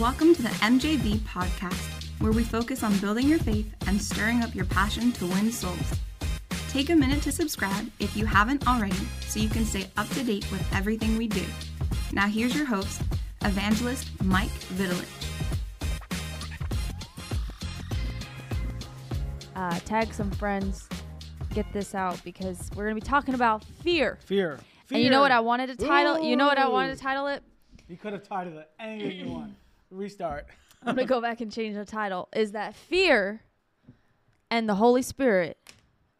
Welcome to the MJV podcast, where we focus on building your faith and stirring up your passion to win souls. Take a minute to subscribe if you haven't already so you can stay up to date with everything we do. Now, here's your host, evangelist Mike Vitalich. Uh, tag some friends, get this out because we're going to be talking about fear. Fear. Fear. And you know what I wanted to title? You know what I wanted to title it? You could have titled it anything you want. Restart. I'm going to go back and change the title. Is that fear and the Holy Spirit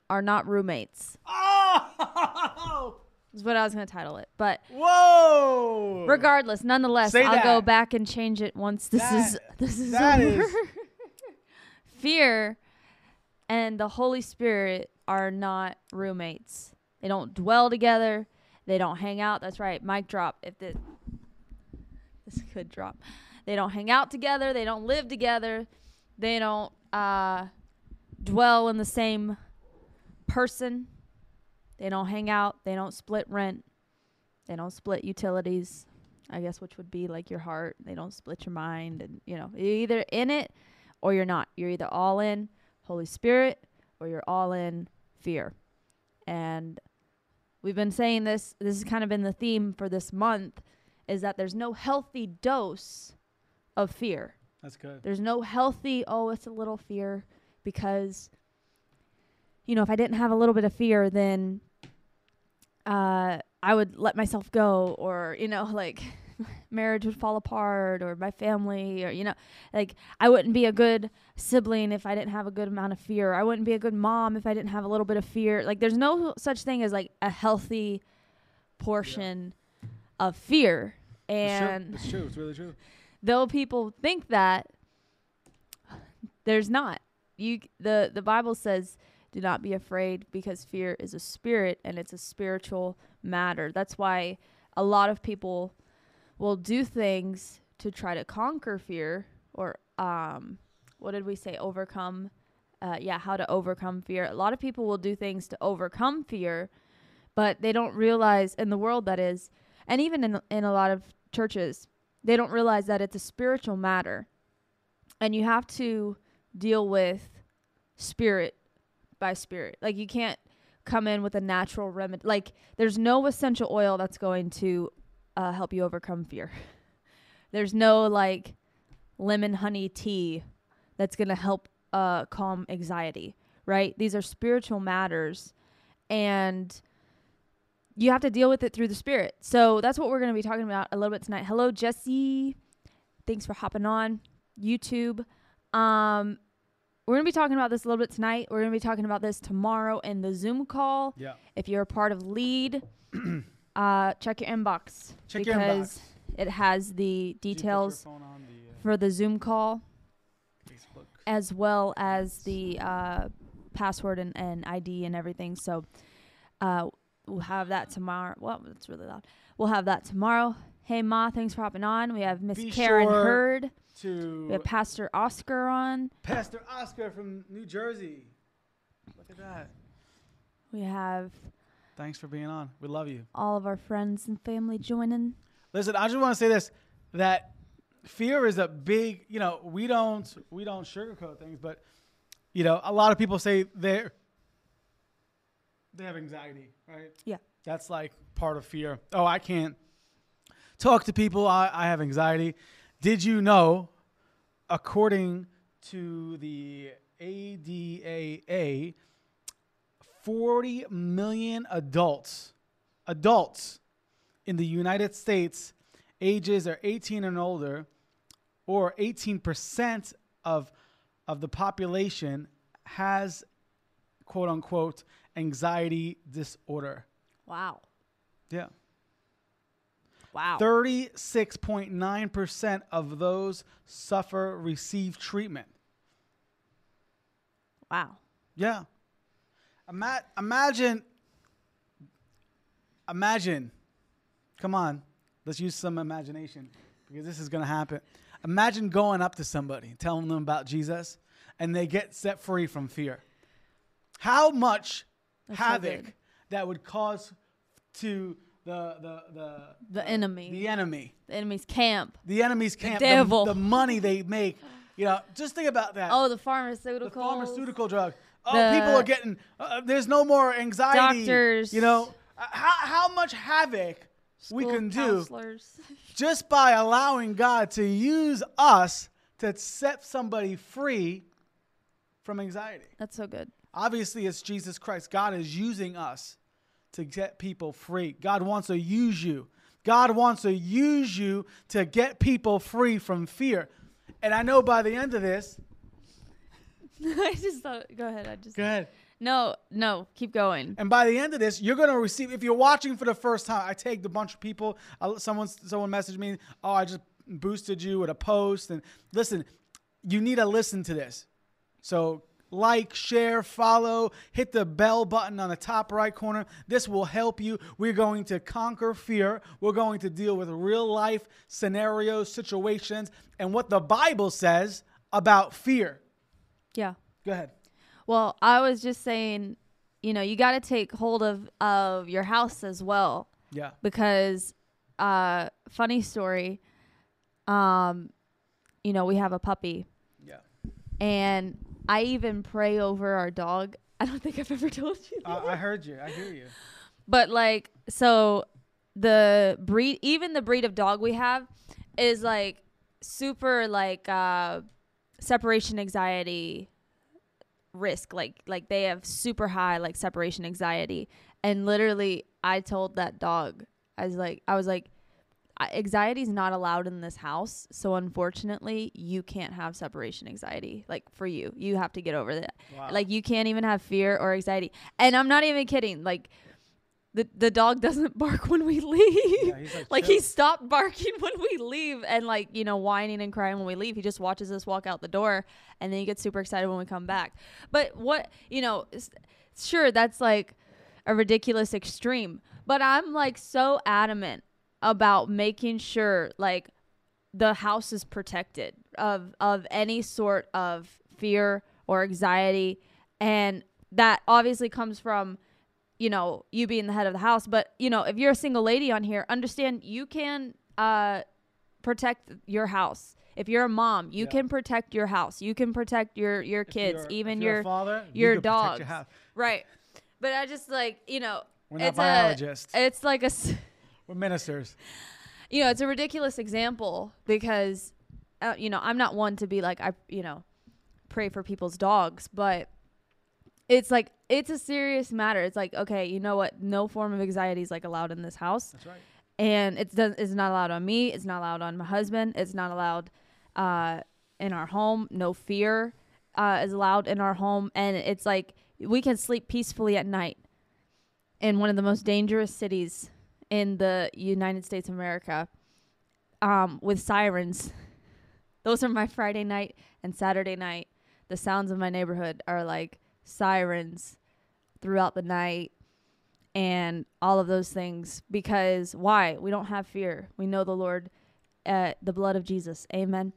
are not roommates? Oh! Is what I was going to title it. But Whoa! regardless, nonetheless, Say I'll go back and change it once this is this is that over. is- fear and the Holy Spirit are not roommates. They don't dwell together. They don't hang out. That's right. Mic drop. If the this could drop. They don't hang out together. They don't live together. They don't uh, dwell in the same person. They don't hang out. They don't split rent. They don't split utilities. I guess which would be like your heart. They don't split your mind, and you know you're either in it or you're not. You're either all in Holy Spirit or you're all in fear. And we've been saying this. This has kind of been the theme for this month is that there's no healthy dose of fear. That's good. There's no healthy, oh, it's a little fear because, you know, if I didn't have a little bit of fear, then uh, I would let myself go or, you know, like marriage would fall apart or my family or, you know, like I wouldn't be a good sibling if I didn't have a good amount of fear. I wouldn't be a good mom if I didn't have a little bit of fear. Like there's no such thing as like a healthy portion of fear. And it's true. It's true. It's really true. Though people think that there's not. You the the bible says do not be afraid because fear is a spirit and it's a spiritual matter. That's why a lot of people will do things to try to conquer fear or um what did we say? Overcome uh, yeah how to overcome fear. A lot of people will do things to overcome fear but they don't realize in the world that is and even in in a lot of churches they don't realize that it's a spiritual matter. And you have to deal with spirit by spirit. Like you can't come in with a natural remedy. Like there's no essential oil that's going to uh, help you overcome fear. There's no like lemon honey tea that's going to help uh, calm anxiety right? These are spiritual matters. And you have to deal with it through the spirit. So that's what we're going to be talking about a little bit tonight. Hello, Jesse. Thanks for hopping on YouTube. Um, we're going to be talking about this a little bit tonight. We're going to be talking about this tomorrow in the Zoom call. Yeah. If you're a part of Lead, uh, check your inbox Check your because inbox. it has the Do you put your details the, uh, for the Zoom call Facebook. as well as the uh, password and, and ID and everything. So uh, we'll have that tomorrow. Well, it's really loud. We'll have that tomorrow. Hey Ma, thanks for hopping on. We have Miss Be Karen sure Hurd. To We have Pastor Oscar on. Pastor Oscar from New Jersey. Look at that. We have Thanks for being on. We love you. all of our friends and family joining. Listen, I just want to say this: that fear is a big. You know, we don't we don't sugarcoat things, but you know, a lot of people say they're they have anxiety, right? Yeah. That's like part of fear. Oh, I can't talk to people. I, I have anxiety. Did you know, according to the ADAA, 40 million adults, adults in the United States, ages are 18 and older, or 18% of, of the population has, quote unquote, anxiety disorder. Wow. Yeah. Wow. 36.9% of those suffer receive treatment. Wow. Yeah. Ima- imagine, imagine, come on, let's use some imagination because this is going to happen. Imagine going up to somebody, telling them about Jesus, and they get set free from fear. How much That's havoc good. that would cause to the the the The enemy. the enemy, The enemy's camp. the enemy's camp, the, devil. the money they make. You know, just think about that. Oh, the pharmaceuticals. the pharmaceutical drug. Oh, The- people are getting. Uh, there's no more anxiety. Doctors. You know, Uh, how how much havoc we can do just by allowing God to use us to set somebody free from anxiety. That's so good. Obviously, it's Jesus Christ. God is using us to get people free. God wants to use you. God wants to use you to get people free from fear. And I know by the end of this, I just thought. Go ahead. I just. go ahead. No, no. Keep going. And by the end of this, you're going to receive. If you're watching for the first time, I take a bunch of people. I, someone someone messaged me, "Oh, I just boosted you with a post." And listen, you need to listen to this. So like, share, follow, hit the bell button on the top right corner. This will help you. We're going to conquer fear. We're going to deal with real life scenarios, situations, and what the Bible says about fear. Yeah. Go ahead. Well, I was just saying, you know, you got to take hold of of your house as well Yeah. because uh funny story um you know, we have a puppy Yeah. and I even pray over our dog. I don't think I've ever told you. that. I, I heard you. I hear you. But like so the breed even the breed of dog we have is like super like uh separation anxiety risk like like they have super high like separation anxiety and literally I told that dog I was like I was like anxiety is not allowed in this house so unfortunately you can't have separation anxiety like for you. You have to get over that. Wow. like you can't even have fear or anxiety. And i'm not even kidding like the the dog doesn't bark when we leave. Yeah, he's like, like he stopped barking when we leave and like you know whining and crying when we leave. He just watches us walk out the door and then he gets super excited when we come back. But what you know sure that's like a ridiculous extreme but i'm like so adamant about making sure like the house is protected of of any sort of fear or anxiety. And that obviously comes from you know you being the head of the house. But you know if you're a single lady on here understand you can uh protect your house. If you're a mom you Yeah. can protect your house. You can protect your your kids even if you're a your father, your dogs. your right. But i just like you know We're not it's biologists. a it's like a We're ministers. you know, it's a ridiculous example because, uh, you know, I'm not one to be like, I, you know, pray for people's dogs, but it's like, it's a serious matter. It's like, okay, you know what? No form of anxiety is like allowed in this house. That's right. And it's, does, it's not allowed on me. It's not allowed on my husband. It's not allowed, uh, in our home. No fear, uh, is allowed in our home. And it's like, we can sleep peacefully at night in one of the most dangerous cities in the United States of America um, with sirens. Those are my Friday night and Saturday night. The sounds of my neighborhood are like sirens throughout the night and all of those things. Because why? We don't have fear. We know the Lord, uh, the blood of Jesus. Amen.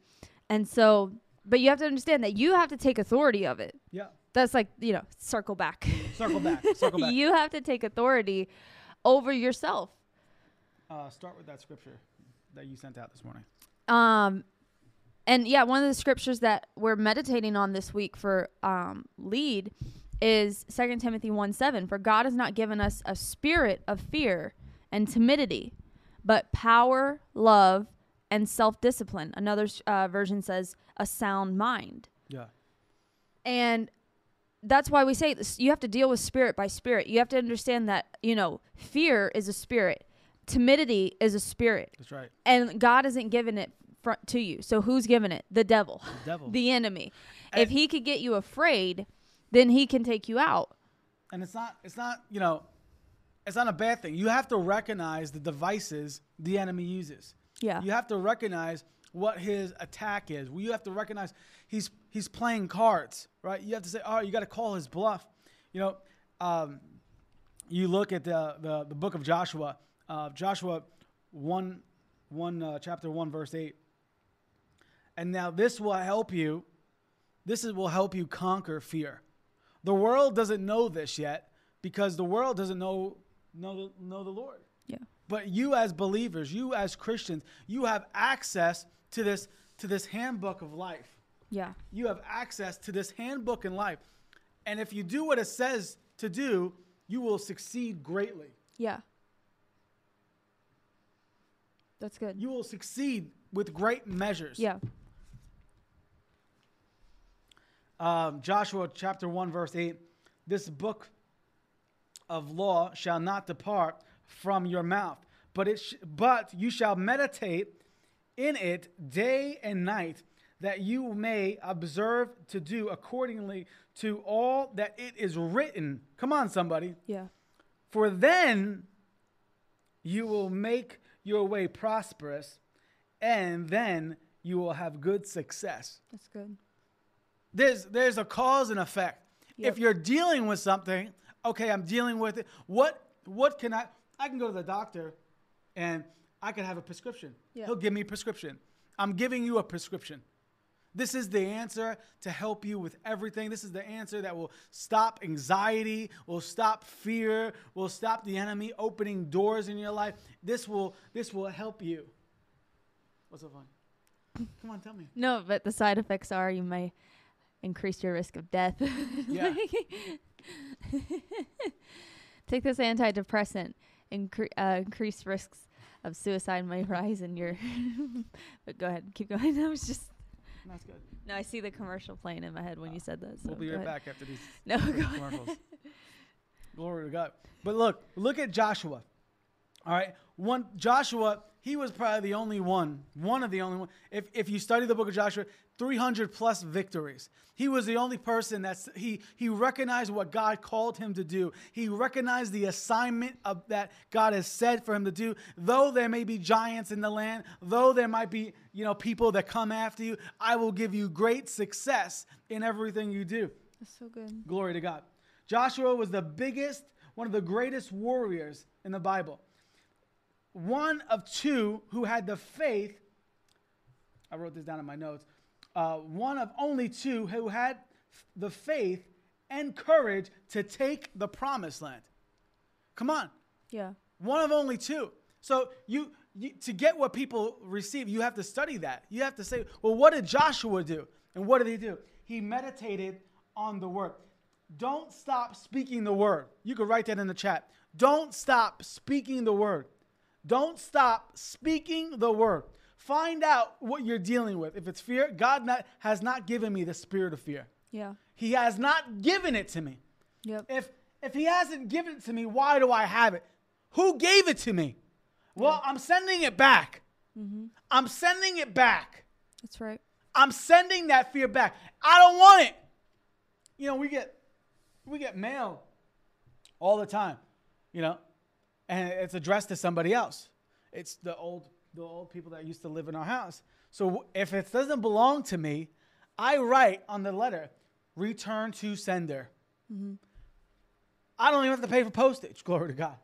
And so, but you have to understand that you have to take authority of it. Yeah. That's like, you know, circle back. Circle back. Circle back. you have to take authority over yourself. Uh, start with that scripture that you sent out this morning. Um, and yeah, one of the scriptures that we're meditating on this week for um, lead is 2 Timothy 1 7. For God has not given us a spirit of fear and timidity, but power, love, and self discipline. Another uh, version says a sound mind. Yeah. And that's why we say this. You have to deal with spirit by spirit. You have to understand that, you know, fear is a spirit, timidity is a spirit That's right. and God isn't giving it fr- to you. So who's giving it? The devil, The devil. the enemy. And- if he could get you afraid, then he can take you out. and it's not it's not you know it's not a bad thing you have to recognize the devices the enemy uses Yeah. you have to recognize what his attack is you have to recognize he's he's playing cards right you have to say oh you got to call his bluff you know um, you look at the the, the book of joshua uh, joshua 1 1 uh, chapter 1 verse 8 and now this will help you this is, will help you conquer fear the world doesn't know this yet because the world doesn't know know know the Lord. Yeah. But you as believers, you as Christians, you have access to this to this handbook of life. Yeah. You have access to this handbook in life. And if you do what it says to do, you will succeed greatly. Yeah. That's good. You will succeed with great measures. yeah. um, Joshua chapter 1, verse 8 This book of law shall not depart from your mouth, but, it sh- but you shall meditate in it day and night, that you may observe to do accordingly to all that it is written. Come on, somebody. Yeah. For then you will make your way prosperous, and then you will have good success That's good. there's there's a cause and effect. Yep. If you're dealing with something, okay, I'm dealing with it. What what can I I can go to the doctor and I can have a prescription. Yeah. He'll give me a prescription. I'm giving you a prescription. This is the answer to help you with everything. This is the answer that will stop anxiety, will stop fear, will stop the enemy opening doors in your life. This will this will help you. What's so funny? Come on, tell me. No, but the side effects are you may increase your risk of death. Yeah. Take this antidepressant. Incre- uh, increased risks of suicide may rise in your. but go ahead, keep going. I was just That's good. no. I see the commercial playing in my head when you ah, said that. So We'll be right ahead. back after these No, commercials. Glory to God. But look, look at Joshua. All right, one Joshua. He was probably the only one, one of the only one. If if you study the book of Joshua, 300 plus victories. He was the only person that's he he recognized what God called him to do. He recognized the assignment of that God has said for him to do. Though there may be giants in the land, though there might be you know people that come after you, I will give you great success in everything you do. That's so good. Glory to God. Joshua was the biggest, one of the greatest warriors in the Bible. One of two who had the faith. I wrote this down in my notes. Uh, one of only two who had the faith and courage to take the promised land. Come on. Yeah. One of only two. So you, you to get what people receive, you have to study that. You have to say, well, what did Joshua do? And what did he do? He meditated on the word. Don't stop speaking the word. You can write that in the chat. Don't stop speaking the word. Don't stop speaking the word. Find out what you're dealing with. If it's fear, God not, has not given me the spirit of fear. Yeah. He has not given it to me. Yep. If if he hasn't given it to me, why do I have it? Who gave it to me? Well, I'm sending it back. Mm-hmm. I'm sending it back. That's right. I'm sending that fear back. I don't want it. You know, we get we get mail all the time, you know, and it's addressed to somebody else. It's the old the old people that used to live in our house. So if it doesn't belong to me, I write on the letter, return to sender. Mm-hmm. I don't even have to pay for postage. Glory to God.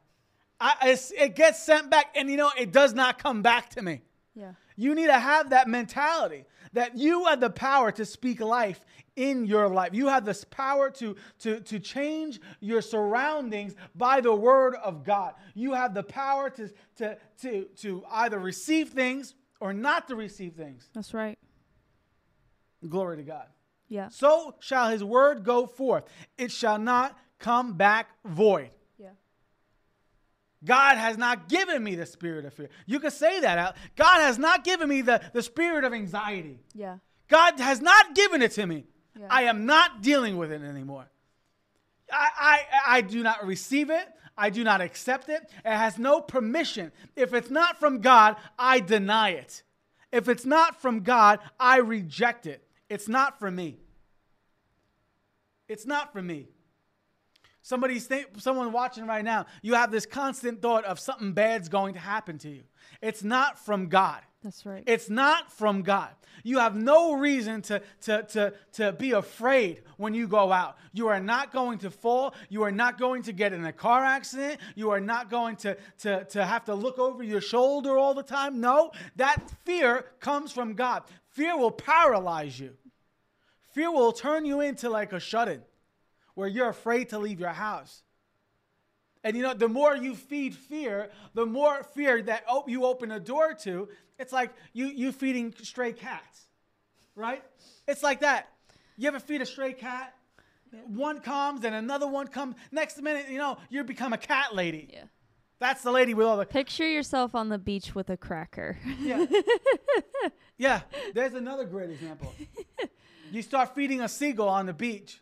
I, it gets sent back, and you know, it does not come back to me. Yeah. You need to have that mentality that you have the power to speak life in your life. You have this power to, to, to change your surroundings by the word of God. You have the power to, to, to, to either receive things or not to receive things. That's right. Glory to God. Yeah. So shall his word go forth, it shall not come back void. God has not given me the spirit of fear. You can say that out. God has not given me the, the spirit of anxiety. Yeah. God has not given it to me. Yeah. I am not dealing with it anymore. I, I, I do not receive it. I do not accept it. It has no permission. If it's not from God, I deny it. If it's not from God, I reject it. It's not for me. It's not for me. Somebody's think, someone watching right now, you have this constant thought of something bad's going to happen to you. It's not from God. That's right. It's not from God. You have no reason to, to, to, to be afraid when you go out. You are not going to fall. You are not going to get in a car accident. You are not going to, to, to have to look over your shoulder all the time. No, that fear comes from God. Fear will paralyze you, fear will turn you into like a shut in where you're afraid to leave your house. And you know, the more you feed fear, the more fear that op- you open a door to. It's like you you feeding stray cats, right? It's like that. You ever feed a stray cat? One comes and another one comes. Next minute, you know, you become a cat lady. Yeah. That's the lady with all the Picture yourself on the beach with a cracker. yeah. yeah, there's another great example. You start feeding a seagull on the beach.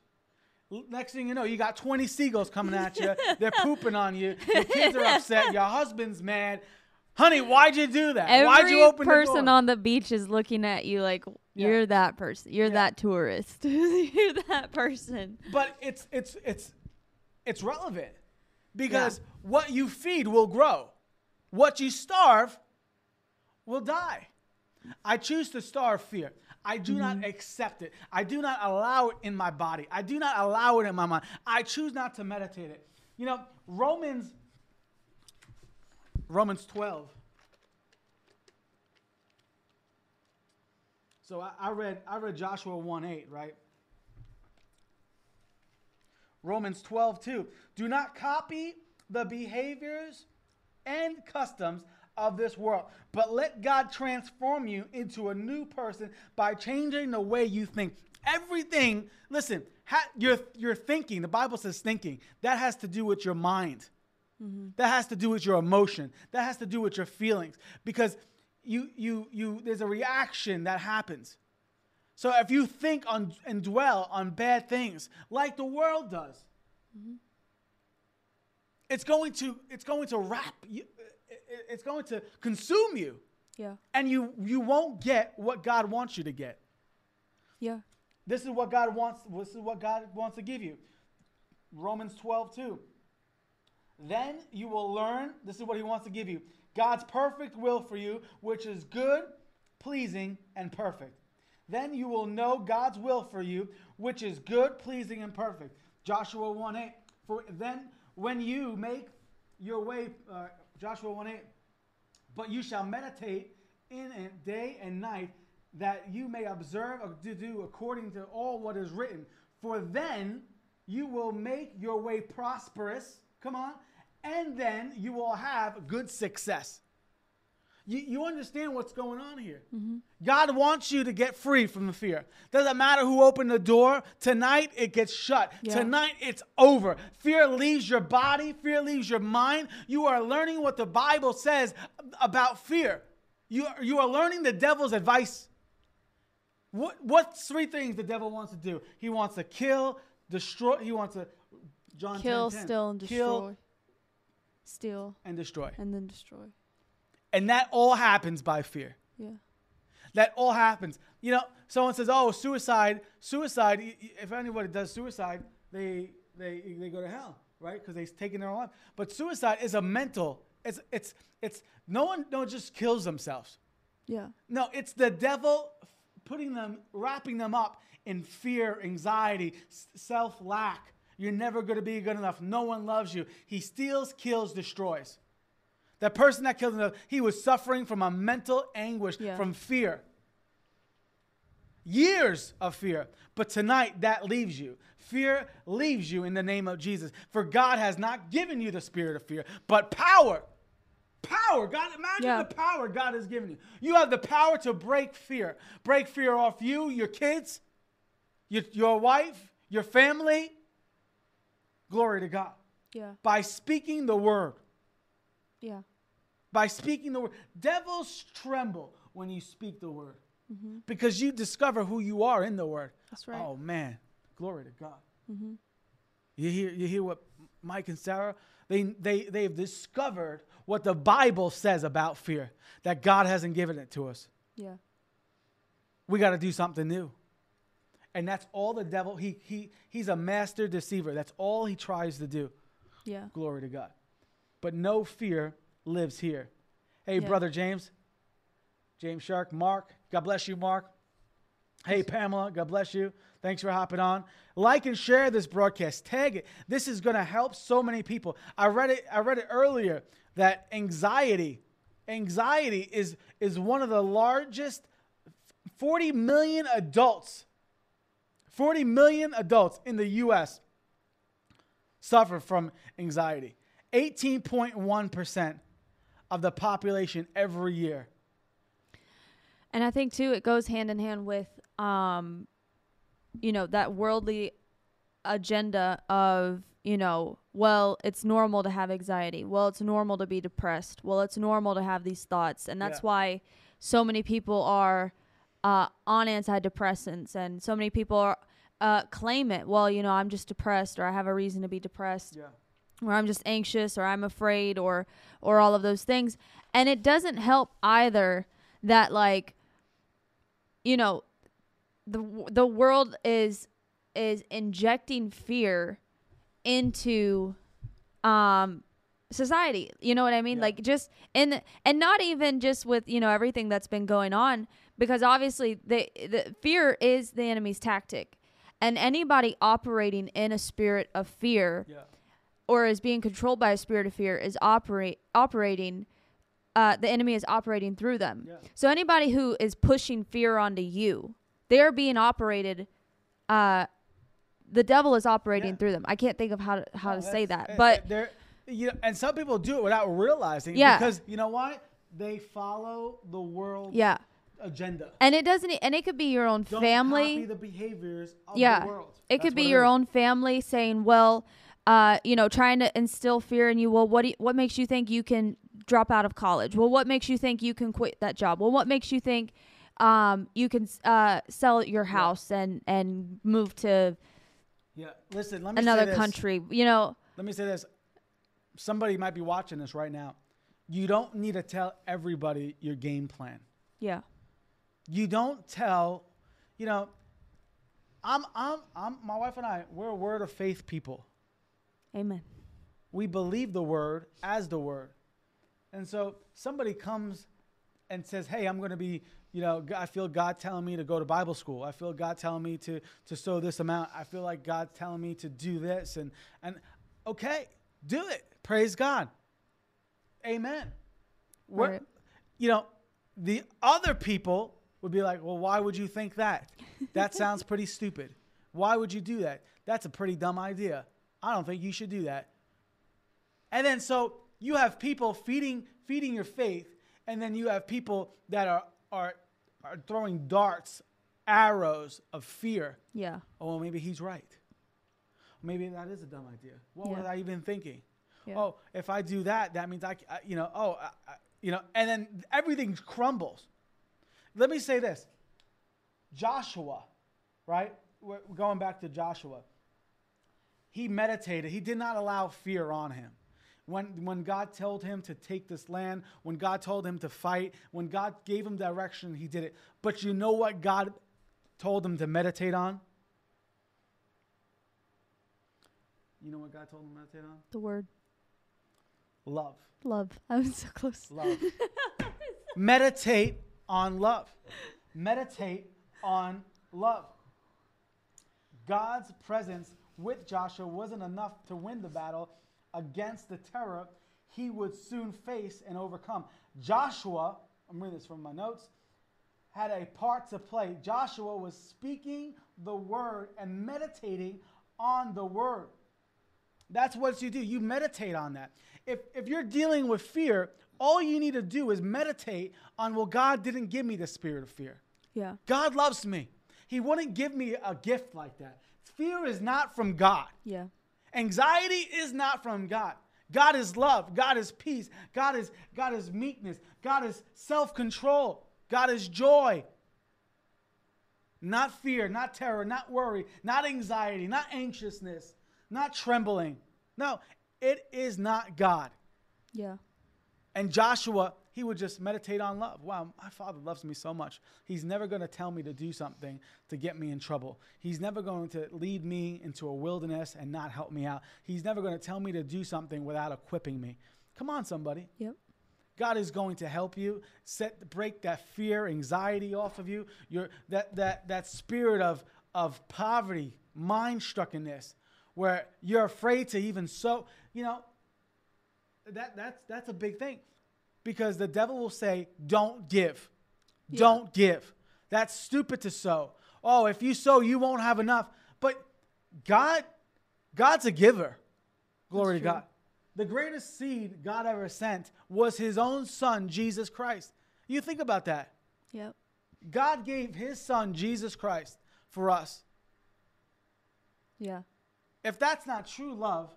Next thing you know, you got 20 seagulls coming at you. They're pooping on you. Your kids are upset. Your husband's mad. Honey, why'd you do that? Every why'd you open person the door? on the beach is looking at you like Yeah. you're that person. You're Yeah. that tourist. you're that person. but it's it's it's it's relevant because what you feed will grow. What you starve will die. I choose to starve fear. I do not mm-hmm. accept it. I do not allow it in my body. I do not allow it in my mind. I choose not to meditate it. You know, Romans Romans 12. So I, I read I read Joshua 1 8, right? Romans 12, 2. Do not copy the behaviors and customs of this world, but let God transform you into a new person by changing the way you think. Everything, listen, ha, your, your thinking, the Bible says thinking, that has to do with your mind. Mm-hmm. That has to do with your emotion. That has to do with your feelings. Because you, you, you, there's a reaction that happens. So if you think on and dwell on bad things like the world does, mm-hmm. it's going to it's going to wrap you, it's going to consume you, Yeah. and you you won't get what God wants you to get. Yeah. This is what God wants. This is what God wants to give you. Romans 12, 2. Then you will learn, this is what he wants to give you God's perfect will for you, which is good, pleasing, and perfect. Then you will know God's will for you, which is good, pleasing, and perfect. Joshua 1 8. For then when you make your way, uh, Joshua 1 8, but you shall meditate in it day and night, that you may observe to do according to all what is written. For then you will make your way prosperous. Come on. And then you will have good success. You, you understand what's going on here. Mm-hmm. God wants you to get free from the fear. Doesn't matter who opened the door. Tonight it gets shut. Yeah. Tonight it's over. Fear leaves your body, fear leaves your mind. You are learning what the Bible says about fear. You, are- you are learning the devil's advice. What, what's three things the devil wants to do? He wants to kill, destroy. He wants to, John Kill, 10:10, steal, and destroy. Kill Steal and destroy. and then destroy. And that all happens by fear. Yeah. That all happens. You know, someone says, "Oh, suicide, suicide. If anybody does suicide, they they they go to hell, right? Because they've taken their own life. But suicide is a mental. It's it's it's no one no just kills themselves. Yeah. No, it's the devil putting them, wrapping them up in fear, anxiety, self lack. You're never going to be good enough. No one loves you. He steals, kills, destroys. That person that killed himself, he was suffering from a mental anguish, Yeah. from fear. Years of fear. But tonight, that leaves you. Fear leaves you in the name of Jesus. For God has not given you the spirit of fear, but power. Power. God, imagine Yeah. the power God has given you. You have the power to break fear. Break fear off you, your kids, your, your wife, your family. Glory to God. Yeah. By speaking the word. Yeah. By speaking the word. Devils tremble when you speak the word. Mm-hmm. Because you discover who you are in the word. That's right. Oh man. Glory to God. Mm-hmm. You hear you hear what Mike and Sarah they they they've discovered what the Bible says about fear that God hasn't given it to us. Yeah. We got to do something new. And that's all the devil he he he's a master deceiver. That's all he tries to do. Yeah. Glory to God. But no fear lives here. Hey, Yeah. brother James. James Shark, Mark. God bless you, Mark. Hey, Pamela. God bless you. Thanks for hopping on. Like and share this broadcast. Tag it. This is going to help so many people. I read it. I read it earlier that anxiety, anxiety is is one of the largest. Forty million adults. Forty million adults in the U.S suffer from anxiety. 18.1% of the population every year. And I think too, it goes hand in hand with, um, you know, that worldly agenda of, you know, well, it's normal to have anxiety. Well, it's normal to be depressed. Well, it's normal to have these thoughts, and that's Yeah. why so many people are uh, on antidepressants, and so many people are uh, claim it. Well, you know, I'm just depressed, or I have a reason to be depressed Yeah. Or I'm just anxious or I'm afraid or or all of those things. And it doesn't help either that like you know the the world is is injecting fear into um society. You know what I mean? Yeah. Like just in and not even just with, you know, everything that's been going on because obviously the the fear is the enemy's tactic. And anybody operating in a spirit of fear Yeah. Or is being controlled by a spirit of fear is operate operating uh, the enemy is operating through them. Yeah. So anybody who is pushing fear onto you, they're being operated uh, the devil is operating Yeah. through them. I can't think of how to how No, to say that. uh, But there, you know, and some people do it without realizing. Yeah. Because you know why? They follow the world yeah. agenda. And it doesn't and it could be your own Don't family. the behaviors of yeah the world. it could be your own family saying well uh, you know trying to instill fear in you well what do you, what makes you think you can drop out of college well what makes you think you can quit that job well what makes you think um, you can uh, sell your house and and move to Yeah. Listen, let me say another country you know Let me say this. Somebody might be watching this right now. You don't need to tell everybody your game plan. yeah You don't tell, you know, I'm I'm I'm my wife and I, we're a word of faith people. Amen We believe the word as the word. And so somebody comes and says, "Hey, I'm going to be, you know, I feel God telling me to go to Bible school. I feel God telling me to to sow this amount. I feel like God's telling me to do this and and okay, do it. Praise God. Amen. Right. You know, the other people would be like, "Well, why would you think that? That sounds pretty stupid. Why would you do that? That's a pretty dumb idea. I don't think you should do that." And then so you have people feeding feeding your faith, and then you have people that are are are throwing darts, arrows of fear. yeah Oh, well, maybe he's right. Maybe that is a dumb idea. What was Yeah. I even thinking? Yeah. Oh, if I do that, that means I, you know, oh, I, I- you know, and then everything crumbles. Let me say this Joshua, right? We're going back to Joshua. He meditated, he did not allow fear on him. When, when God told him to take this land, when God told him to fight, when God gave him direction, he did it. But you know what God told him to meditate on? You know what God told him to meditate on? the word Love. love i'm so close Love. Meditate on love. Meditate on love. God's presence with Joshua wasn't enough to win the battle against the terror he would soon face and overcome. Joshua, I'm reading this from my notes, had a part to play. Joshua was speaking the word and meditating on the word. That's what you do. You meditate on that. If, if you're dealing with fear, all you need to do is meditate on, well, God didn't give me the spirit of fear. yeah God loves me. He wouldn't give me a gift like that. Fear is not from God. yeah Anxiety is not from God. God is love. God is peace. God is God is meekness. God is self-control. God is joy. Not fear, not terror, not worry, not anxiety, not anxiousness, not trembling. No, it is not God. yeah And Joshua, he would just meditate on love. Wow, my father loves me so much. He's never going to tell me to do something to get me in trouble. He's never going to lead me into a wilderness and not help me out. He's never going to tell me to do something without equipping me. Come on, somebody. yep God is going to help you set break that fear, anxiety off of you. Your that that that spirit of of poverty, mind struckenness, where you're afraid to even sow. You know, that that's that's a big thing, because the devil will say, "Don't give, don't give." That's stupid to sow. Oh, if you sow, you won't have enough. But God, God's a giver. Glory to. God. the greatest seed God ever sent was his own son, Jesus Christ. You think about that. Yep. God gave his son, Jesus Christ, for us. Yeah. If that's not true love,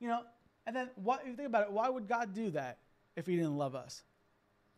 you know, and then what if you think about it, why would God do that if he didn't love us?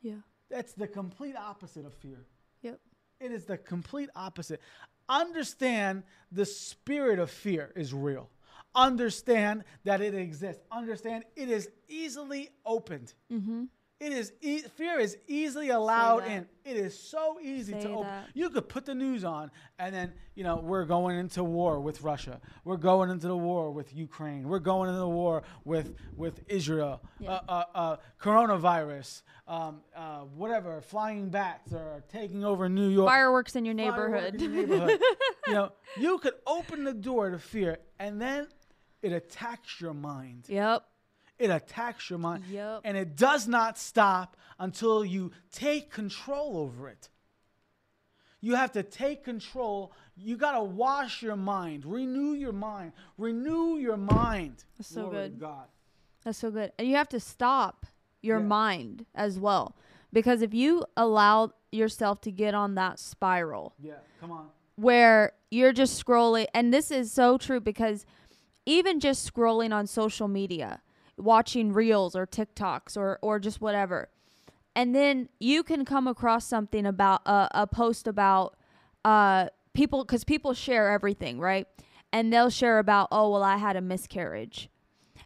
Yeah. That's the complete opposite of fear. Yep. It is the complete opposite. Understand the spirit of fear is real. Understand that it exists. Understand it is easily opened. Mm-hmm. It is e- fear is easily allowed in. It is so easy to open. that. You could put the news on, and then you know we're going into war with Russia. We're going into the war with Ukraine. We're going into the war with with Israel. Yeah. Uh, uh, uh, coronavirus. Um, uh, whatever. Flying bats are taking over New York. Fireworks in your neighborhood. in your neighborhood. you know, you could open the door to fear, and then it attacks your mind. yep. It attacks your mind. Yep. And it does not stop until you take control over it. You have to take control. You got to wash your mind, renew your mind, renew your mind. That's so Glory good. God. That's so good. And you have to stop your Yeah. mind as well. Because if you allow yourself to get on that spiral Yeah, come on. where you're just scrolling, and this is so true because even just scrolling on social media, watching reels or TikToks or, or just whatever, and then you can come across something about uh, a post about uh, people, because people share everything, right? And they'll share about, oh, well, I had a miscarriage.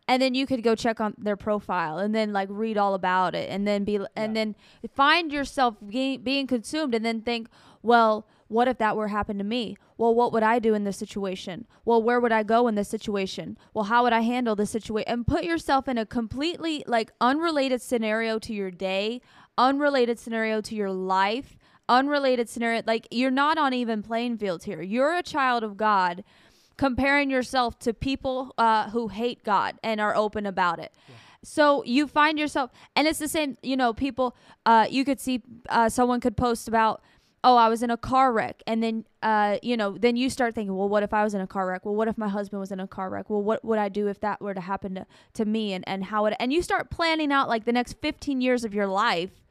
And then you could go check on their profile and then like read all about it and then be and then find yourself being, being consumed and then think well what if that were happened to me well what would i do in this situation well where would i go in this situation well how would i handle this situation and put yourself in a completely like unrelated scenario to your day unrelated scenario to your life unrelated scenario like you're not on even playing fields here you're a child of god comparing yourself to people uh, who hate God and are open about it. So you find yourself, and it's the same. You know, people. Uh, you could see uh, someone could post about, oh, I was in a car wreck, and then, uh, you know, then you start thinking, well, what if I was in a car wreck? Well, what if my husband was in a car wreck? Well, what would I do if that were to happen to, to me? And and how would and you start planning out like the next fifteen years of your life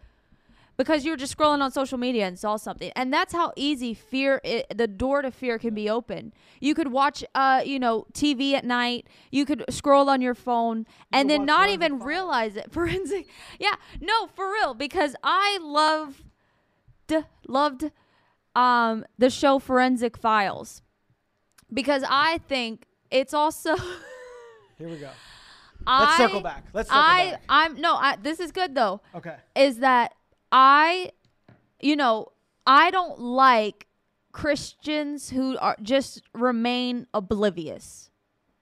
because you're just scrolling on social media and saw something and that's how easy fear i the door to fear can be open you could watch uh you know tv at night you could scroll on your phone and then not even realize it forensic yeah no for real because i love loved um the show forensic files because i think it's also Here we go. I, Let's circle back. Let's circle I back. I'm no I this is good though Okay. is that I, you know, I don't like Christians who are just remain oblivious.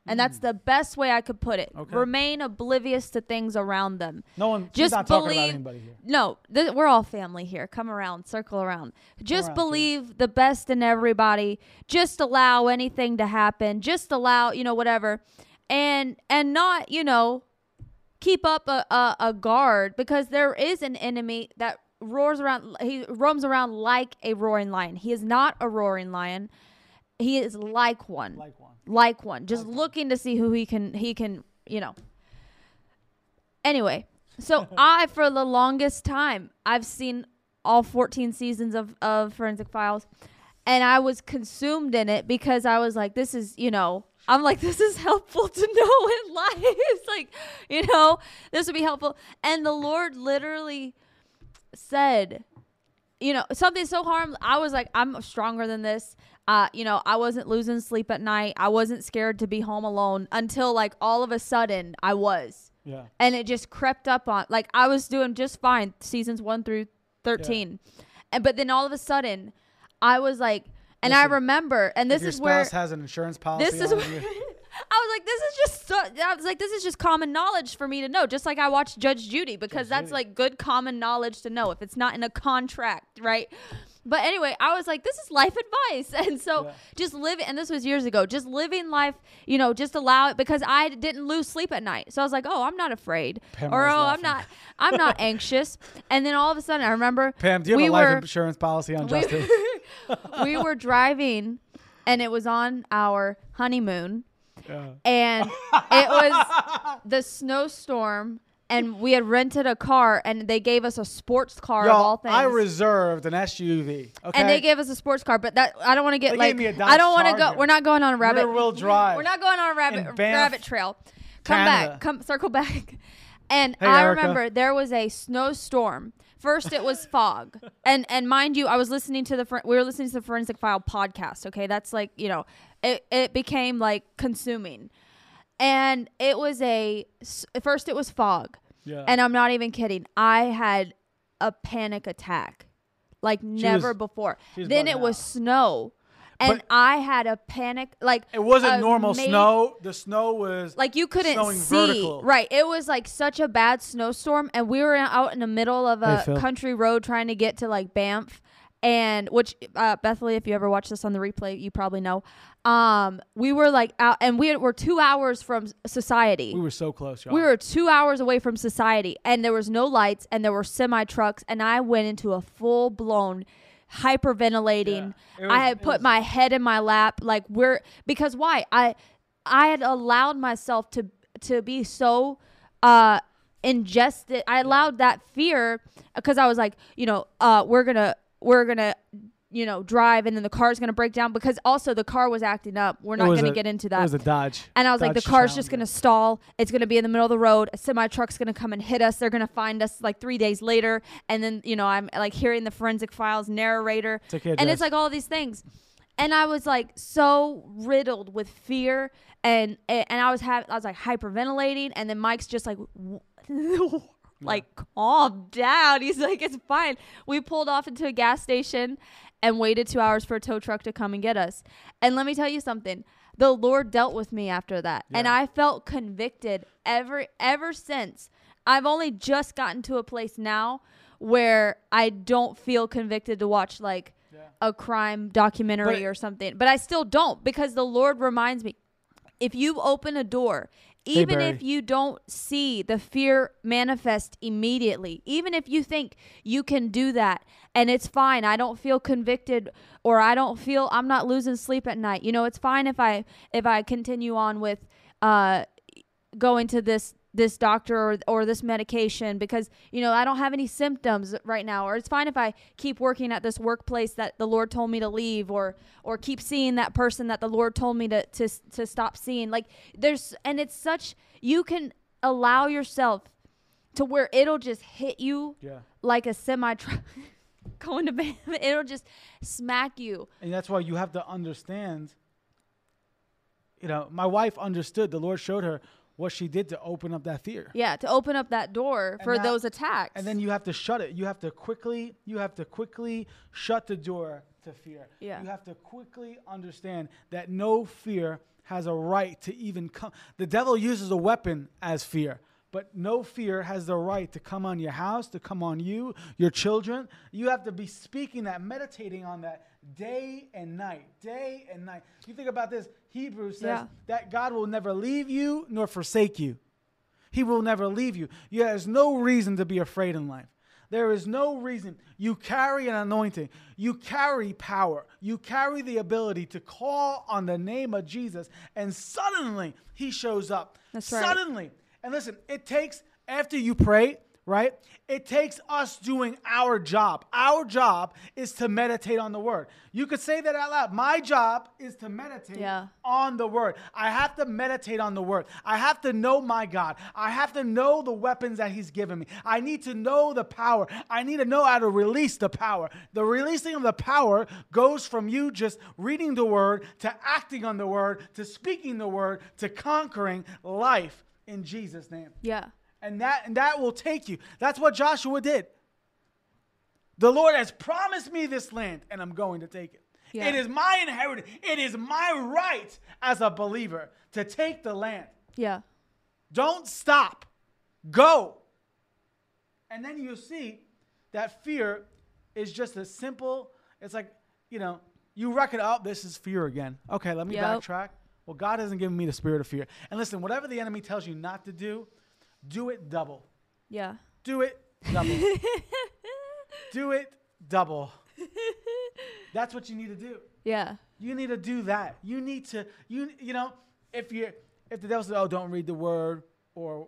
And that's mm. the best way I could put it. Okay. Remain oblivious to things around them. No one. Just not talking about believe- anybody here. No, th- we're all family here. Come around, circle around. Just around, believe the best in everybody. Just allow anything to happen. Just allow, you know, whatever. And and not, you know, keep up a, a, a guard because there is an enemy that roars around he roams around like a roaring lion. He is not a roaring lion. He is like one Like one. Like one. Just looking to see who he can he can you know. Anyway so i for the longest time i've seen all 14 seasons of of forensic files and i was consumed in it because i was like this is you know i'm like this is helpful to know in life. It's like you know this would be helpful. And the lord literally said you know something so harm i was like i'm stronger than this uh you know i wasn't losing sleep at night i wasn't scared to be home alone until like all of a sudden i was Yeah. and it just crept up on like i was doing just fine seasons 1 through 13 and but then all of a sudden i was like and i remember and this your is spouse where has an insurance policy. this is where- I was like, this is just so, I was like, this is just common knowledge for me to know. Just like I watched Judge Judy because Judge that's Judy. like good common knowledge to know if it's not in a contract, right? But anyway, I was like, this is life advice, and so Yeah. just live. And this was years ago. Just living life, you know, just allow it because I didn't lose sleep at night. So I was like, oh, I'm not afraid, Pam or oh, I'm not, I'm not anxious. And then all of a sudden, I remember Pam, do you have we a life were, insurance policy on we- Justin? we were driving and it was on our honeymoon Yeah. and it was the snowstorm and we had rented a car and they gave us a sports car of all things I reserved an SUV. Okay. and they gave us a sports car but that i don't want to get They like gave me a Dodge i don't want to go we're not going on a rabbit Rear-wheel drive. we're not going on a rabbit Banff, rabbit trail come Canada. back come circle back and Hey, i Erica. remember there was a snowstorm first it was fog and and mind you i was listening to the fr- we were listening to the forensic file podcast okay that's like you know it, it became like consuming and it was a first it was fog. Yeah. and i'm not even kidding. I had a panic attack like never was- before. then bugging it was snow. And But- i had a panic like it wasn't normal ma- snow. The snow was like you couldn't snowing see. vertical. right. It was like such a bad snowstorm. And we were out in the middle of a Hey, country road trying to get to like banff and which uh, bethany if you ever watch this on the replay you probably know um we were like out and we were two hours from society we were so close, y'all. we were two hours away from society, and there was no lights, and there were semi trucks, and I went into a full blown hyperventilating. Yeah. Was- I had put was- my head in my lap, like we're because why I I had allowed myself to to be so uh ingested. I allowed that fear because I was like, you know, uh, we're gonna we're gonna you know drive, and then the car's gonna break down because also the car was acting up. We're not gonna a- get into that. It was a Dodge. And I was like, the car's just gonna stall. It's gonna be in the middle of the road. A semi truck's gonna come and hit us. They're gonna find us like three days later. And then you know I'm like hearing the forensic files narrator, and it's like all these things. And I was like so riddled with fear, and and I was having I was like hyperventilating, and then Mike's just like. Like calm down. He's like, it's fine. We pulled off into a gas station and waited two hours for a tow truck to come and get us. And let me tell you something. The Lord dealt with me after that. And I felt convicted ever ever since. I've only just gotten to a place now where I don't feel convicted to watch like Yeah. a crime documentary But- or something. But I still don't because the Lord reminds me if you open a door, even Barry. if you don't see the fear manifest immediately, even if you think you can do that and it's fine, I don't feel convicted or I don't feel I'm not losing sleep at night. You know, it's fine if I if I continue on with uh going to this this doctor or, or this medication because you know I don't have any symptoms right now or it's fine if I keep working at this workplace that the Lord told me to leave or or keep seeing that person that the Lord told me to to to stop seeing like there's and it's such you can allow yourself to where it'll just hit you Yeah. like a semi truck going to bed it'll just smack you And that's why you have to understand. You know, my wife understood. The Lord showed her what she did to open up that fear. yeah to open up that door And for that- those attacks And then you have to shut it. You have to quickly, you have to quickly shut the door to fear. Yeah. You have to quickly understand that no fear has a right to even come. The devil uses a weapon as fear, but no fear has the right to come on your house, to come on you, your children. You have to be speaking that, meditating on that day and night, day and night. You think about this. Hebrews says Yeah. that God will never leave you nor forsake you. He will never leave you. You there's no reason to be afraid in life. There is no reason. You carry an anointing. You carry power. You carry the ability to call on the name of Jesus, and suddenly he shows up. That's right. Suddenly. And listen, it takes, after you pray, right? It takes us doing our job. Our job is to meditate on the word. You could say that out loud. My job is to meditate Yeah. on the word. I have to meditate on the word. I have to know my God. I have to know the weapons that he's given me. I need to know the power. I need to know how to release the power. The releasing of the power goes from you just reading the word to acting on the word to speaking the word to conquering life in Jesus name. yeah And that and that will take you. That's what Joshua did. The Lord has promised me this land, and I'm going to take it. Yeah. It is my inheritance. It is my right as a believer to take the land. yeah Don't stop. Go. And then you see that fear is just a simple, it's like, you know, you reckon, oh, this is fear again. Okay, let me Yep. backtrack. Well, God hasn't given me the spirit of fear. And listen, whatever the enemy tells you not to do, do it double. yeah Do it double. do it double. That's what you need to do. yeah You need to do that. You need to you you know, if you if the devil says, "Oh, don't read the word," or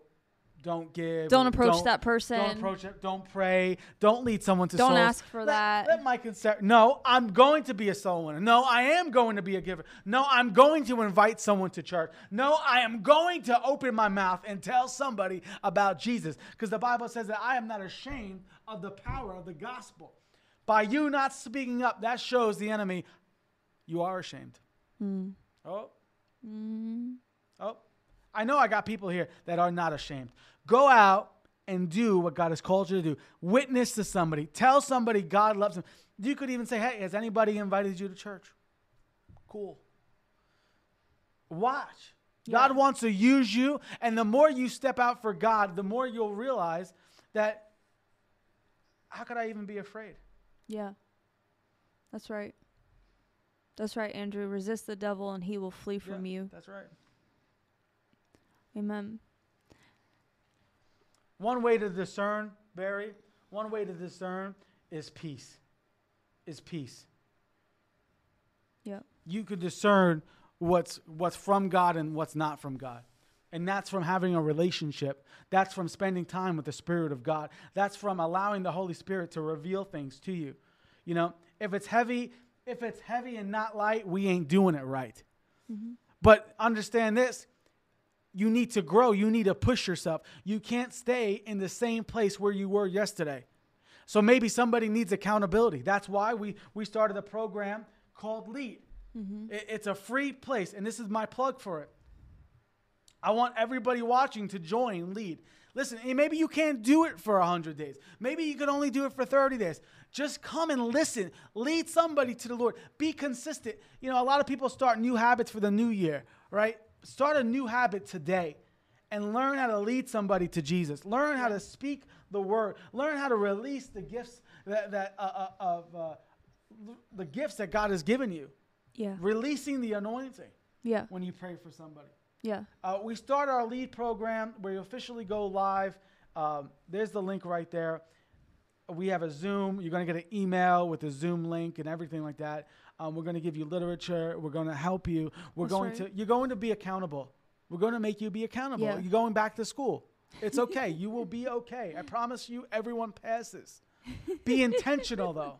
"Don't give," Don't approach that person. Don't approach it. Don't pray. Don't lead someone to Don't souls. ask for Let- that. Let my consent. No, I'm going to be a soul winner. No, I am going to be a giver. No, I'm going to invite someone to church. No, I am going to open my mouth and tell somebody about Jesus, because the Bible says that I am not ashamed of the power of the gospel. By you not speaking up, that shows the enemy you are ashamed. Hmm. Oh. Hmm. Oh. I know I got people here that are not ashamed. Go out and do what God has called you to do. Witness to somebody. Tell somebody God loves them. You could even say, hey, has anybody invited you to church? Cool. Watch. God wants to use you. And the more you step out for God, the more you'll realize that how could I even be afraid? Yeah. That's right. That's right, Andrew. Resist the devil and he will flee from Yeah, you. That's right. Amen. One way to discern, Barry, one way to discern is peace. Is peace. Yep. You could discern what's what's from God and what's not from God. And that's from having a relationship. That's from spending time with the Spirit of God. That's from allowing the Holy Spirit to reveal things to you. You know, if it's heavy, if it's heavy and not light, we ain't doing it right. Mm-hmm. But understand this you need to grow. You need to push yourself. You can't stay in the same place where you were yesterday. So maybe somebody needs accountability. That's why we, we started a program called Lead. Mm-hmm. It- it's a free place, and this is my plug for it. I want everybody watching to join Lead. Listen, maybe you can't do it for 100 days. Maybe you can only do it for 30 days. Just come and listen. Lead somebody to the Lord. Be consistent. You know, a lot of people start new habits for the new year, right? Start a new habit today and learn how to lead somebody to Jesus. Learn how to speak the word. Learn how to release the gifts that, that uh, uh, of uh, the gifts that God has given you. Yeah. Releasing the anointing Yeah. when you pray for somebody. Yeah. Uh, we start our lead program. We officially go live. Um, there's the link right there. We have a Zoom. You're going to get an email with a Zoom link and everything like that. Um, we're going to give you literature. We're going to help you. We're That's going right. to. You're going to be accountable. We're going to make you be accountable. Yeah. You're going back to school. It's okay. you will be okay. I promise you. Everyone passes. Be intentional though.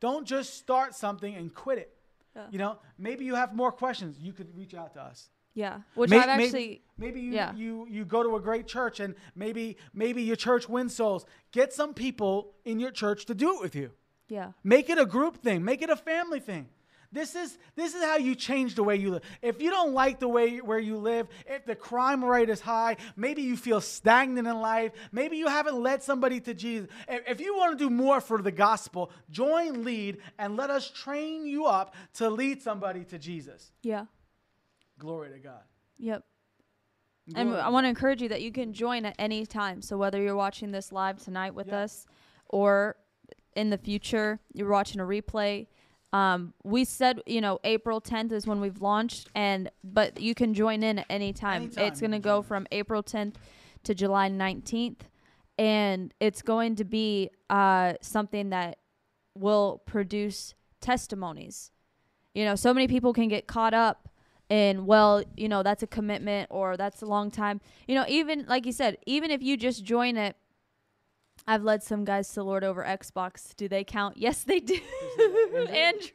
Don't just start something and quit it. Yeah. You know, maybe you have more questions. You could reach out to us. Yeah. Which May- I've actually maybe you, yeah. you you go to a great church and maybe maybe your church wins souls. Get some people in your church to do it with you. Yeah. Make it a group thing. Make it a family thing. This is this is how you change the way you live. If you don't like the way where you live, if the crime rate is high, maybe you feel stagnant in life, maybe you haven't led somebody to Jesus. If, you want to do more for the gospel, join Lead and let us train you up to lead somebody to Jesus. Yeah. Glory to God. Yep. And I want to encourage you that you can join at any time. So whether you're watching this live tonight with Yeah. us or in the future you're watching a replay, um, we said you know April 10th is when we've launched, and but you can join in at any time. Anytime It's going to go from April 10th to July 19th, and it's going to be uh, something that will produce testimonies. You know, so many people can get caught up in, well, you know, that's a commitment or that's a long time. You know, even like you said, even if you just join it, I've led some guys to Lord over Xbox. Do they count? Yes, they do. Andrew?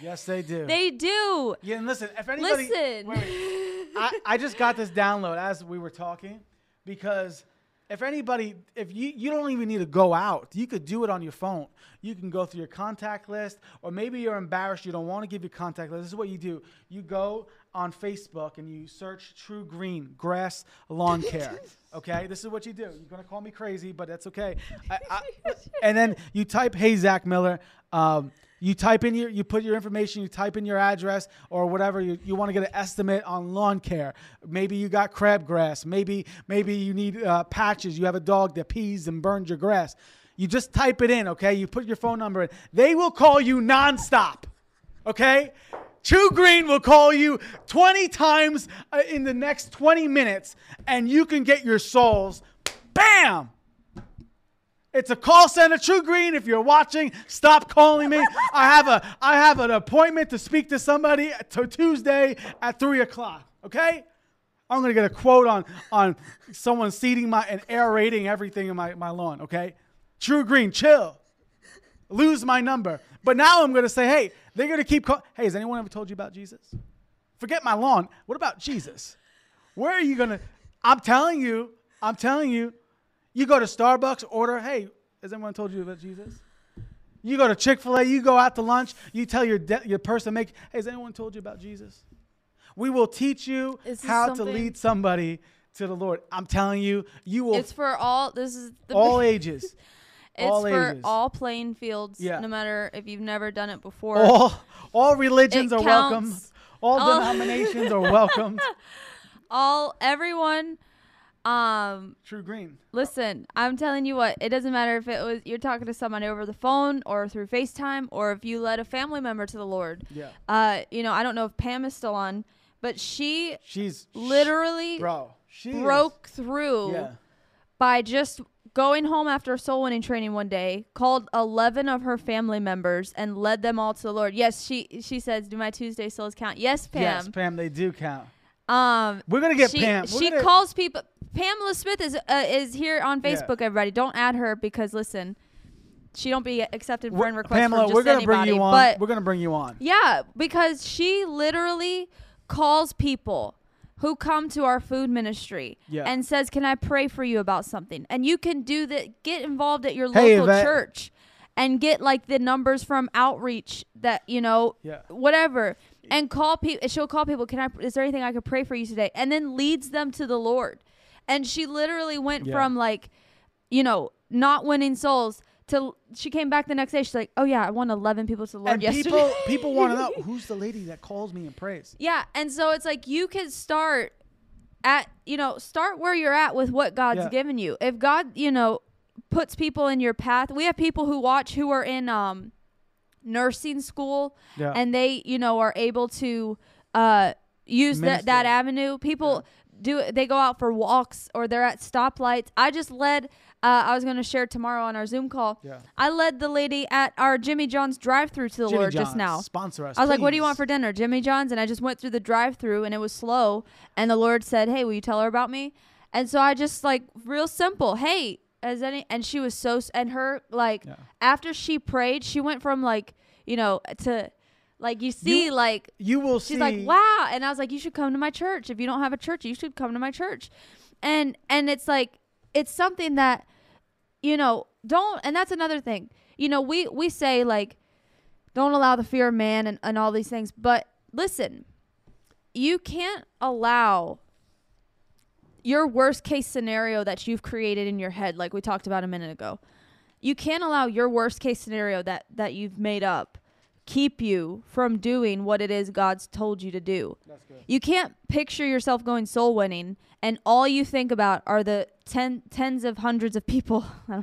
Yes, they do. they do. yeah, and listen, if anybody Listen. Wait, wait. I, I just got this download as we were talking because if anybody if you you don't even need to go out you could do it on your phone you can go through your contact list or maybe you're embarrassed you don't want to give your contact list this is what you do you go on facebook and you search TruGreen grass lawn care okay this is what you do you're going to call me crazy but that's okay I, I, and then you type hey zach miller um, you type in your, you put your information, you type in your address or whatever. You, you want to get an estimate on lawn care. Maybe you got crabgrass. Maybe maybe you need uh, patches. You have a dog that pees and burns your grass. You just type it in, okay? You put your phone number in. They will call you nonstop, okay? TruGreen will call you 20 times uh, in the next 20 minutes, and you can get your souls. Bam! It's a call center, TruGreen. If you're watching, stop calling me. I have a I have an appointment to speak to somebody to Tuesday at three o'clock. Okay? I'm gonna get a quote on on someone seeding my and aerating everything in my, my lawn, okay? TruGreen, chill. Lose my number. But now I'm gonna say, hey, they're gonna keep call- Hey, has anyone ever told you about Jesus? Forget my lawn. What about Jesus? Where are you gonna I'm telling you, I'm telling you, you go to Starbucks, order, hey, has anyone told you about Jesus? You go to Chick Fil A. You go out to lunch. You tell your de- your person make. Hey, has anyone told you about Jesus? We will teach you how to lead somebody to the Lord. I'm telling you, you will It's for all. This is the all ages, It's all for ages. all playing fields. Yeah. No matter if you've never done it before. all all religions It are welcome. All All- denominations are welcome. all everyone. Um. TruGreen. Listen, I'm telling you what. It doesn't matter if it was you're talking to someone over the phone or through FaceTime or if you led a family member to the Lord. Yeah, Uh. You know, I don't know if Pam is still on, but she she's literally bro. She is- broke through. yeah, by just going home after soul winning training one day, called 11 of her family members and led them all to the Lord. Yes, she she says, "Do my Tuesday souls count?" Yes, Pam. yes, Pam. They do count. Um We're gonna get she, Pam. We're she gonna- calls people Pamela Smith is uh, is here on Yeah. Facebook everybody. Don't add her because listen, she don't be accepted friend requests Pamela. we're gonna anybody. bring you on. But we're gonna bring you on. yeah, because she literally calls people who come to our food ministry Yeah. and says, "Can I pray for you about something?" And you can do that. Get involved at your Hey, local Yvette. church and get like the numbers from outreach that you know, Yeah. whatever, and call people. She'll call people. Can I? Is there anything I could pray for you today? And then leads them to the Lord. And she literally went Yeah. from like, you know, not winning souls. To, she came back the next day. She's like, "Oh yeah, I won 11 people to the Lord And yesterday." people people want to know who's the lady that calls me and prays. Yeah, and so it's like you can start at you know start where you're at with what God's Yeah. given you. If God you know puts people in your path, we have people who watch who are in um nursing school Yeah. and they you know are able to uh use that that avenue. People do they go out for walks or they're at stoplights. I just led uh, I was going to share tomorrow on our Zoom call. Yeah. I led the lady at our Jimmy John's drive-through to the Jimmy Lord John's, just now. Sponsor us. I was like, "What do you want for dinner, Jimmy John's?" And I just went through the drive-through, and it was slow. And the Lord said, "Hey, will you tell her about me?" And so I just like real simple, "Hey, as any?" And she was so, and her like Yeah. after she prayed, she went from like you know to like you see You- like You will she's see. like, "Wow!" And I was like, "You should come to my church. If you don't have a church, you should come to my church." And and it's like it's something that you know don't and that's another thing. You know we we say like don't allow the fear of man and, and all these things but listen you can't allow your worst case scenario that you've created in your head like we talked about a minute ago. You can't allow your worst case scenario that that you've made up keep you from doing what it is god's told you to do. That's good. you can't picture yourself going soul winning and all you think about are the ten, tens of hundreds of people know,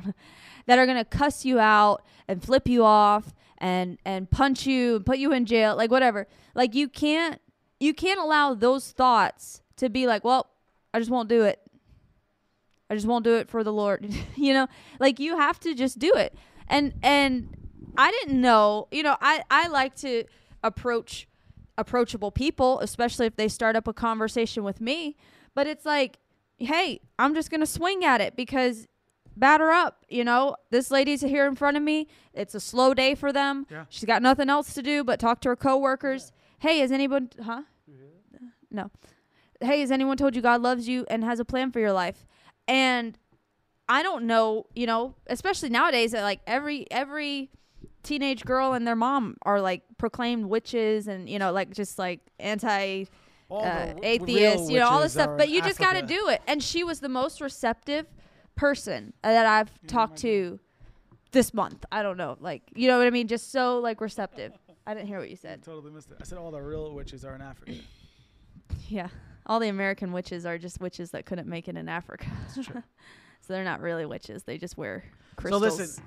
that are going to cuss you out and flip you off and and punch you and put you in jail like whatever. Like you can't you can't allow those thoughts to be like well i just won't do it. I just won't do it for the lord. You know? Like you have to just do it. And and i didn't know you know i i like to approach approachable people, especially if they start up a conversation with me. But it's like, hey, I'm just gonna swing at it because batter up. You know, this lady's here in front of me. It's a slow day for them. Yeah. She's got nothing else to do but talk to her coworkers. Hey, has anyone? Huh? Mm-hmm. No. Hey, has anyone told you God loves you and has a plan for your life? And I don't know, you know, especially nowadays that like every every teenage girl and their mom are like proclaimed witches and you know like just like anti uh, the atheists, you know, all this stuff. But you just got to do it. And she was the most receptive person that I've talked to this month. I don't know, like you know what I mean? Just so like receptive. I didn't hear what you said. I Totally missed it. I said all the real witches are in Africa. Yeah, all the American witches are just witches that couldn't make it in Africa. So they're not really witches. They just wear crystals. so listen,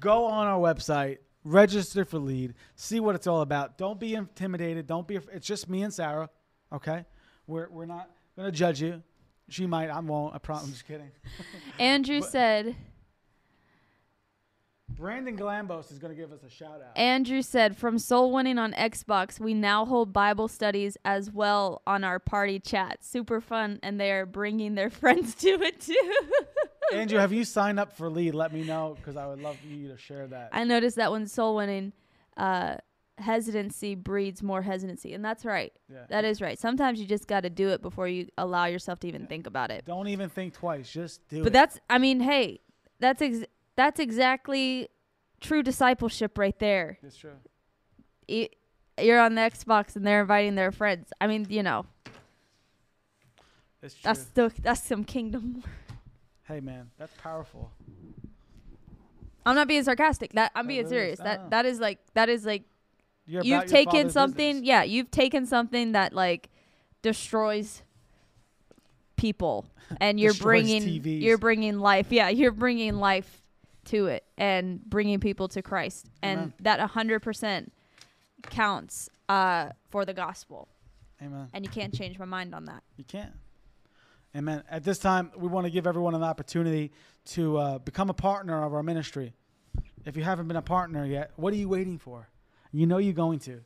go on our website, register for lead, see what it's all about. Don't be intimidated. Don't be. It's just me and Sarah. Okay, we're we're not gonna judge you. She might. I won't. I promise. I'm just kidding. Andrew But- said, Brandon Glambos is going to give us a shout out. Andrew said, from soul winning on Xbox, we now hold Bible studies as well on our party chat. Super fun, and they are bringing their friends to it too. Andrew, have you signed up for Lead? Let me know because I would love you to share that. I noticed that when soul winning, uh, hesitancy breeds more hesitancy, and that's right. yeah. That is right. Sometimes you just got to do it before you allow yourself to even Yeah. think about it. Don't even think twice. Just do But it. But that's, I mean, hey, that's ex- that's exactly true discipleship right there. That's true. Y- You're on the Xbox and they're inviting their friends. I mean, you know, It's true. that's the that's some kingdom. hey, man, that's powerful. I'm not being sarcastic. That I'm That being really serious. That that is like that is like You're you've taken something. business. Yeah, you've taken something that like destroys people, and you're bringing TVs. you're bringing life. Yeah, you're bringing life to it and bringing people to Christ, and Amen. that hundred percent counts uh, for the gospel. Amen. And you can't change my mind on that. You can't. Amen. At this time, we want to give everyone an opportunity to uh, become a partner of our ministry. If you haven't been a partner yet, what are you waiting for? You know you're going to.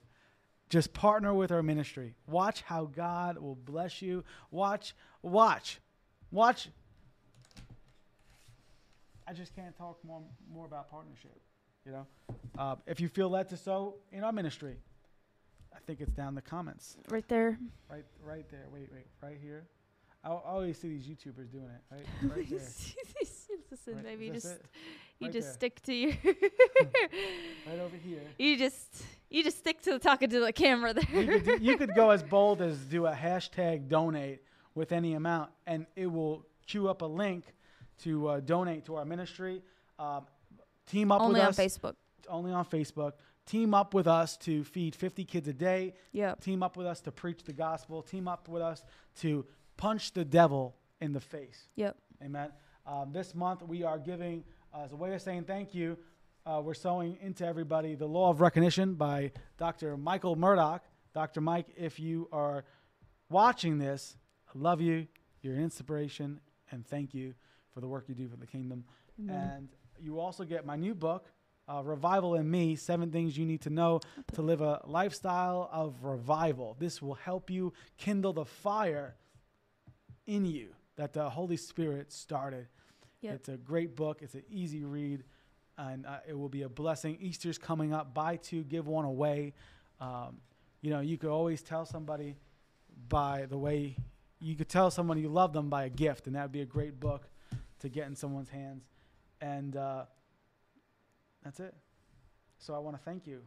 Just partner with our ministry. Watch how God will bless you. Watch, watch, watch. I just can't talk more more about partnership. You know, uh, if you feel led to sow in our ministry, I think it's down in the comments. Right there. Right, right there. Wait, wait, right here. I, always see these YouTubers doing it. Right, right there. Listen, Right, you just it. you Right just there. stick to your Right over here. you just you just stick to the talking to the camera there. You could, do, you could go as bold as do a hashtag donate with any amount, and it will queue up a link to uh, donate to our ministry. Um, team up with Only with on us. Facebook. Only on Facebook. Team up with us to feed 50 kids a day. Yep. Team up with us to preach the gospel. Team up with us to punch the devil in the face. Yep. Amen. Um, this month we are giving, uh, as a way of saying thank you, uh, we're sowing into everybody the Law of Recognition by Dr. Michael Murdock. Dr. Mike, if you are watching this, I love you. You're an inspiration, and thank you for the work you do for the kingdom. Amen. And you also get my new book, uh, Revival in Me Seven Things You Need to Know to Live a Lifestyle of Revival. This will help you kindle the fire in you that the Holy Spirit started. Yep. It's a great book, it's an easy read, and uh, it will be a blessing. Easter's coming up. Buy two, give one away. Um, you know, you could always tell somebody by the way you could tell someone you love them by a gift, and that would be a great book to get in someone's hands. And uh, that's it. So I want to thank you